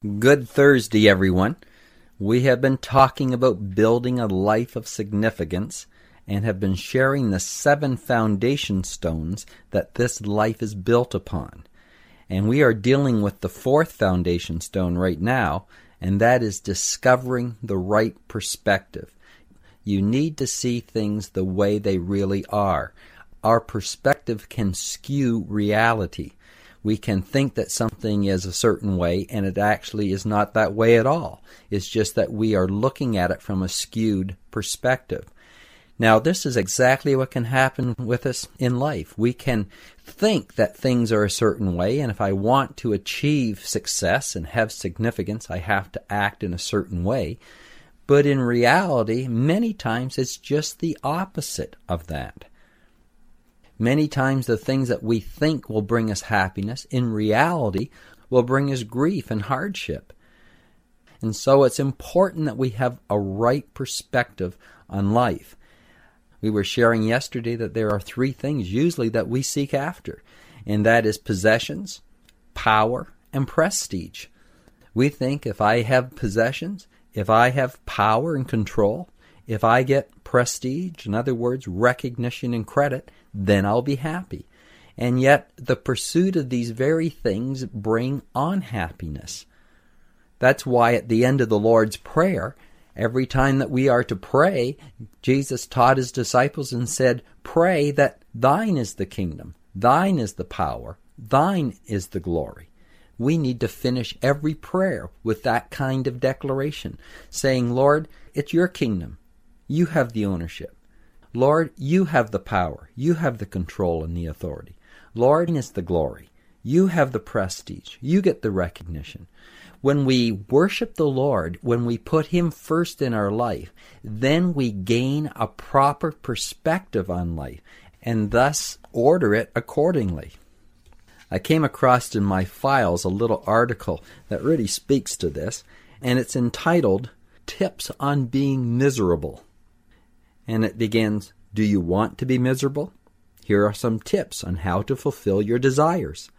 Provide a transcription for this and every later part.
Good Thursday, everyone. We have been talking about building a life of significance and have been sharing the seven foundation stones that this life is built upon. And we are dealing with the fourth foundation stone right now, and that is discovering the right perspective. You need to see things the way they really are. Our perspective can skew reality we can think that something is a certain way and it actually is not that way at all. It's just that we are looking at it from a skewed perspective. Now, this is exactly what can happen with us in life. We can think that things are a certain way, and if I want to achieve success and have significance, I have to act in a certain way. But in reality, many times it's just the opposite of that. Many times the things that we think will bring us happiness, in reality, will bring us grief and hardship. And so it's important that we have a right perspective on life. We were sharing yesterday that there are three things usually that we seek after, and that is possessions, power, and prestige. We think if I have possessions, if I have power and control, if I get prestige, in other words, recognition and credit, then I'll be happy. And yet, the pursuit of these very things bring unhappiness. That's why at the end of the Lord's Prayer, every time that we are to pray, Jesus taught his disciples and said, Pray that thine is the kingdom, thine is the power, thine is the glory. We need to finish every prayer with that kind of declaration, saying, Lord, it's your kingdom. You have the ownership. Lord, you have the power. You have the control and the authority. Lord is the glory. You have the prestige. You get the recognition. When we worship the Lord, when we put Him first in our life, then we gain a proper perspective on life and thus order it accordingly. I came across in my files a little article that really speaks to this, and it's entitled Tips on Being Miserable and it begins Do you want to be miserable? Here are some tips on how to fulfill your desires.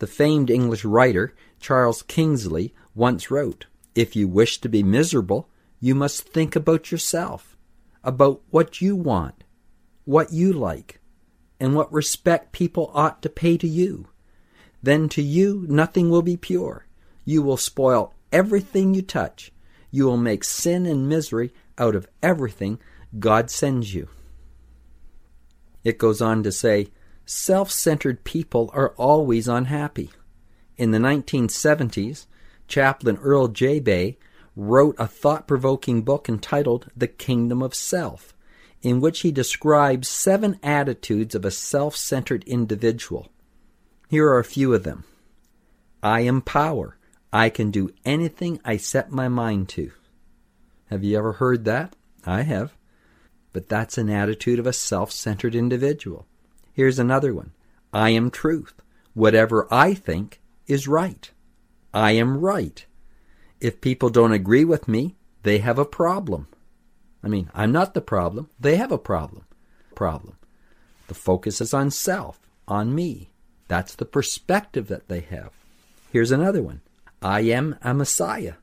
The famed English writer Charles Kingsley once wrote If you wish to be miserable, you must think about yourself, about what you want, what you like, and what respect people ought to pay to you. Then to you nothing will be pure. You will spoil everything you touch. You will make sin and misery out of everything God sends you. It goes on to say, self centered people are always unhappy. In the 1970s, Chaplain Earl Jabay wrote a thought provoking book entitled The Kingdom of Self, in which he describes seven attitudes of a self centered individual. Here are a few of them I am power. I can do anything I set my mind to. Have you ever heard that? I have but that's an attitude of a self centered individual. Here's another one I am truth. Whatever I think is right. I am right. If people don't agree with me, they have a problem. I mean, I'm not the problem. They have a problem. Problem. The focus is on self, on me. That's the perspective that they have. Here's another one. I am a Messiah.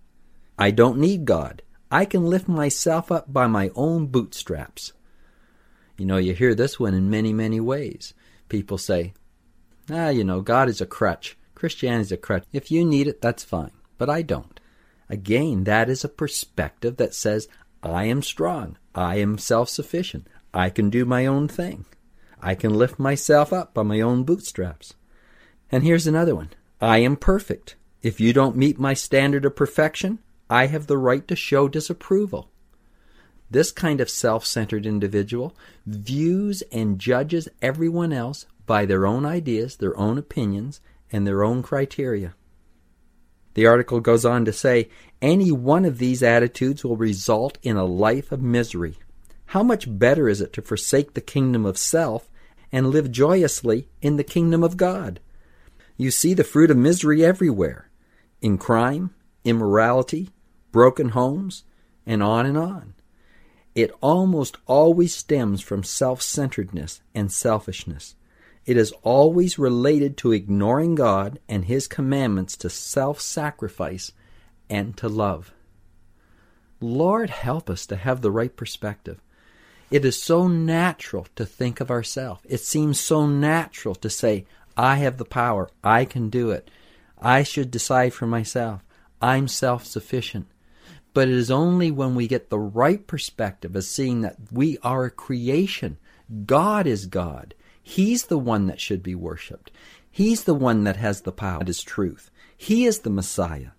I don't need God. I can lift myself up by my own bootstraps. You know, you hear this one in many, many ways. People say, ah, you know, God is a crutch. Christianity is a crutch. If you need it, that's fine. But I don't. Again, that is a perspective that says, I am strong. I am self sufficient. I can do my own thing. I can lift myself up by my own bootstraps. And here's another one I am perfect. If you don't meet my standard of perfection, I have the right to show disapproval. This kind of self centered individual views and judges everyone else by their own ideas, their own opinions, and their own criteria. The article goes on to say any one of these attitudes will result in a life of misery. How much better is it to forsake the kingdom of self and live joyously in the kingdom of God? You see the fruit of misery everywhere in crime, immorality, broken homes, and on and on. It almost always stems from self centeredness and selfishness. It is always related to ignoring God and His commandments to self sacrifice and to love. Lord, help us to have the right perspective. It is so natural to think of ourselves. It seems so natural to say, I have the power. I can do it. I should decide for myself. I'm self sufficient. But it is only when we get the right perspective of seeing that we are a creation. God is God. He's the one that should be worshiped. He's the one that has the power. That is truth. He is the Messiah.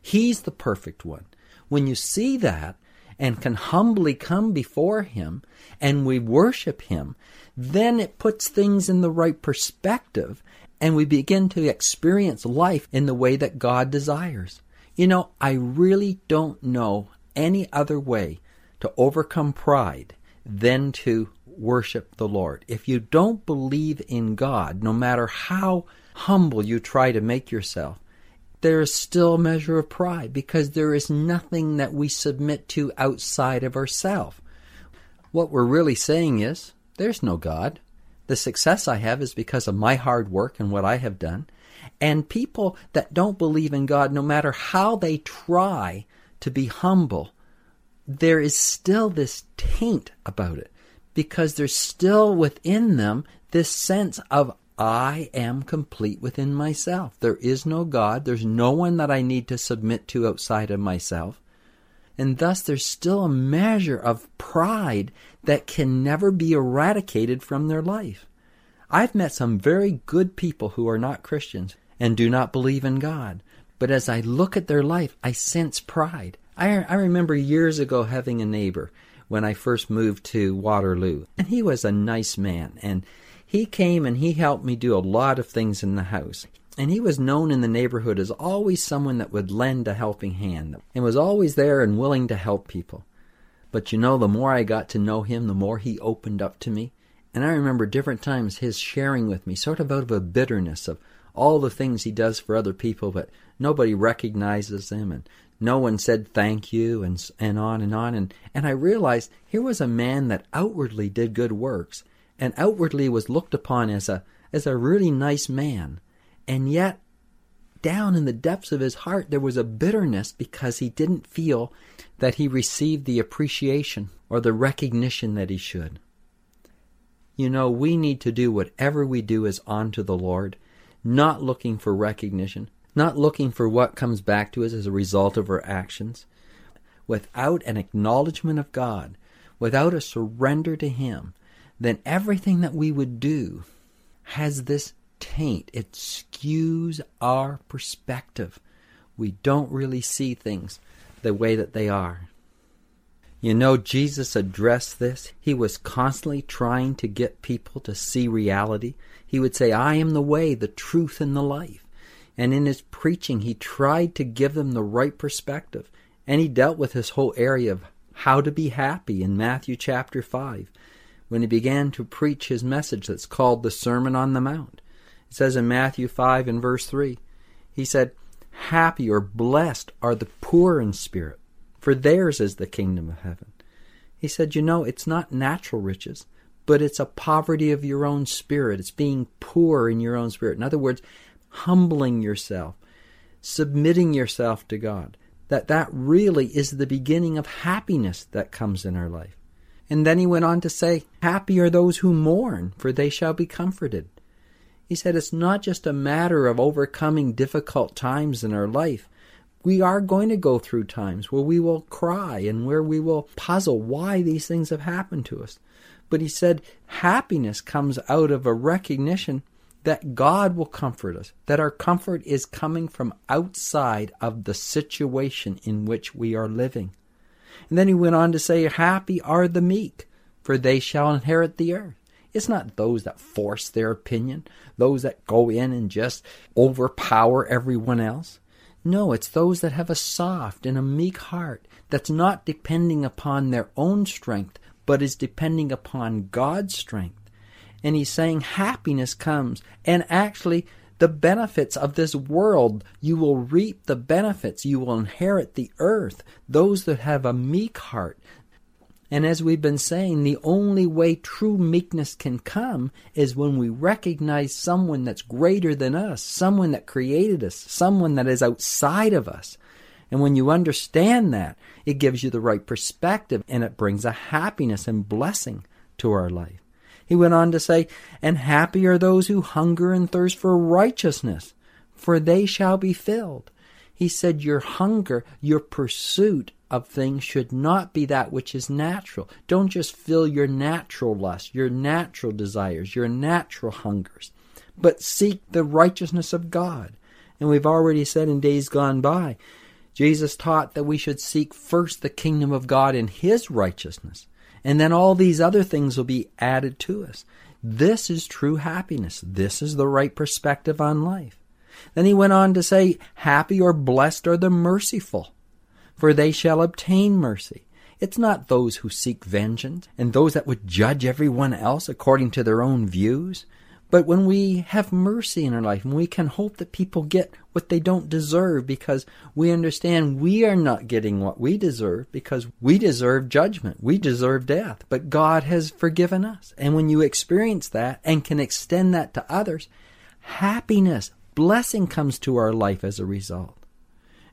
He's the perfect one. When you see that and can humbly come before Him and we worship Him, then it puts things in the right perspective and we begin to experience life in the way that God desires. You know, I really don't know any other way to overcome pride than to worship the Lord. If you don't believe in God, no matter how humble you try to make yourself, there is still a measure of pride because there is nothing that we submit to outside of ourselves. What we're really saying is, there's no God. The success I have is because of my hard work and what I have done. And people that don't believe in God, no matter how they try to be humble, there is still this taint about it because there's still within them this sense of I am complete within myself. There is no God. There's no one that I need to submit to outside of myself. And thus there's still a measure of pride that can never be eradicated from their life. I've met some very good people who are not Christians and do not believe in God. But as I look at their life, I sense pride. I, I remember years ago having a neighbor when I first moved to Waterloo. And he was a nice man. And he came and he helped me do a lot of things in the house. And he was known in the neighborhood as always someone that would lend a helping hand and was always there and willing to help people. But you know, the more I got to know him, the more he opened up to me. And I remember different times his sharing with me, sort of out of a bitterness of all the things he does for other people, but nobody recognizes them and no one said thank you and and on and on. And and I realized here was a man that outwardly did good works and outwardly was looked upon as a as a really nice man. And yet down in the depths of his heart there was a bitterness because he didn't feel that he received the appreciation or the recognition that he should you know we need to do whatever we do is unto the lord not looking for recognition not looking for what comes back to us as a result of our actions, without an acknowledgement of God, without a surrender to Him, then everything that we would do has this taint. It skews our perspective. We don't really see things the way that they are. You know, Jesus addressed this. He was constantly trying to get people to see reality. He would say, I am the way, the truth, and the life. And in his preaching, he tried to give them the right perspective. And he dealt with this whole area of how to be happy in Matthew chapter 5 when he began to preach his message that's called the Sermon on the Mount. It says in Matthew 5 and verse 3, he said, Happy or blessed are the poor in spirit, for theirs is the kingdom of heaven. He said, You know, it's not natural riches, but it's a poverty of your own spirit. It's being poor in your own spirit. In other words, humbling yourself, submitting yourself to God, that that really is the beginning of happiness that comes in our life. And then he went on to say, Happy are those who mourn, for they shall be comforted. He said it's not just a matter of overcoming difficult times in our life. We are going to go through times where we will cry and where we will puzzle why these things have happened to us. But he said happiness comes out of a recognition that God will comfort us, that our comfort is coming from outside of the situation in which we are living. And then he went on to say, Happy are the meek, for they shall inherit the earth. It's not those that force their opinion, those that go in and just overpower everyone else. No, it's those that have a soft and a meek heart that's not depending upon their own strength, but is depending upon God's strength. And he's saying happiness comes. And actually, the benefits of this world, you will reap the benefits. You will inherit the earth. Those that have a meek heart. And as we've been saying, the only way true meekness can come is when we recognize someone that's greater than us, someone that created us, someone that is outside of us. And when you understand that, it gives you the right perspective and it brings a happiness and blessing to our life. He went on to say, And happy are those who hunger and thirst for righteousness, for they shall be filled. He said, Your hunger, your pursuit of things should not be that which is natural. Don't just fill your natural lust, your natural desires, your natural hungers, but seek the righteousness of God. And we've already said in days gone by, Jesus taught that we should seek first the kingdom of God and His righteousness. And then all these other things will be added to us. This is true happiness. This is the right perspective on life. Then he went on to say, Happy or blessed are the merciful, for they shall obtain mercy. It's not those who seek vengeance and those that would judge everyone else according to their own views. But when we have mercy in our life and we can hope that people get what they don't deserve because we understand we are not getting what we deserve because we deserve judgment. We deserve death. But God has forgiven us. And when you experience that and can extend that to others, happiness, blessing comes to our life as a result.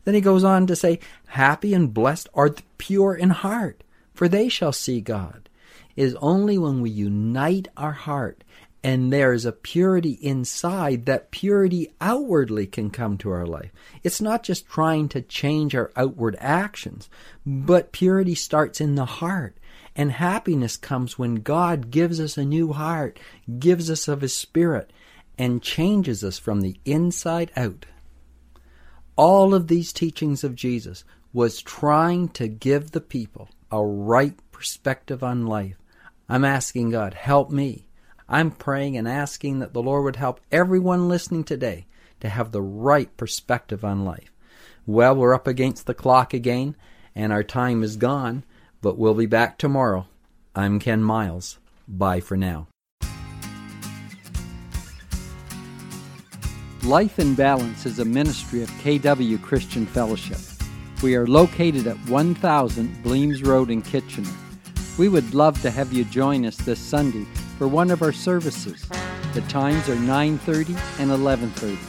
Then he goes on to say, Happy and blessed are the pure in heart, for they shall see God. It is only when we unite our heart and there is a purity inside, that purity outwardly can come to our life. It's not just trying to change our outward actions, but purity starts in the heart. And happiness comes when God gives us a new heart, gives us of His Spirit, and changes us from the inside out. All of these teachings of Jesus was trying to give the people a right perspective on life. I'm asking God, help me I'm praying and asking that the Lord would help everyone listening today to have the right perspective on life. Well, we're up against the clock again, and our time is gone, but we'll be back tomorrow. I'm Ken Miles. Bye for now. Life in Balance is a ministry of KW Christian Fellowship. We are located at 1000 Bleams Road in Kitchener. We would love to have you join us this Sunday for one of our services. The times are 9:30 and 11:30.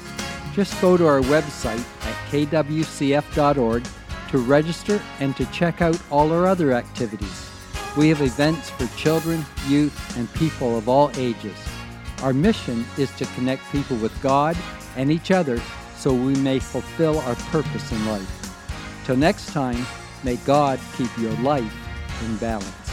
Just go to our website at kwcf.org to register and to check out all our other activities. We have events for children, youth, and people of all ages. Our mission is to connect people with God and each other so we may fulfill our purpose in life. Till next time, may God keep your life in balance.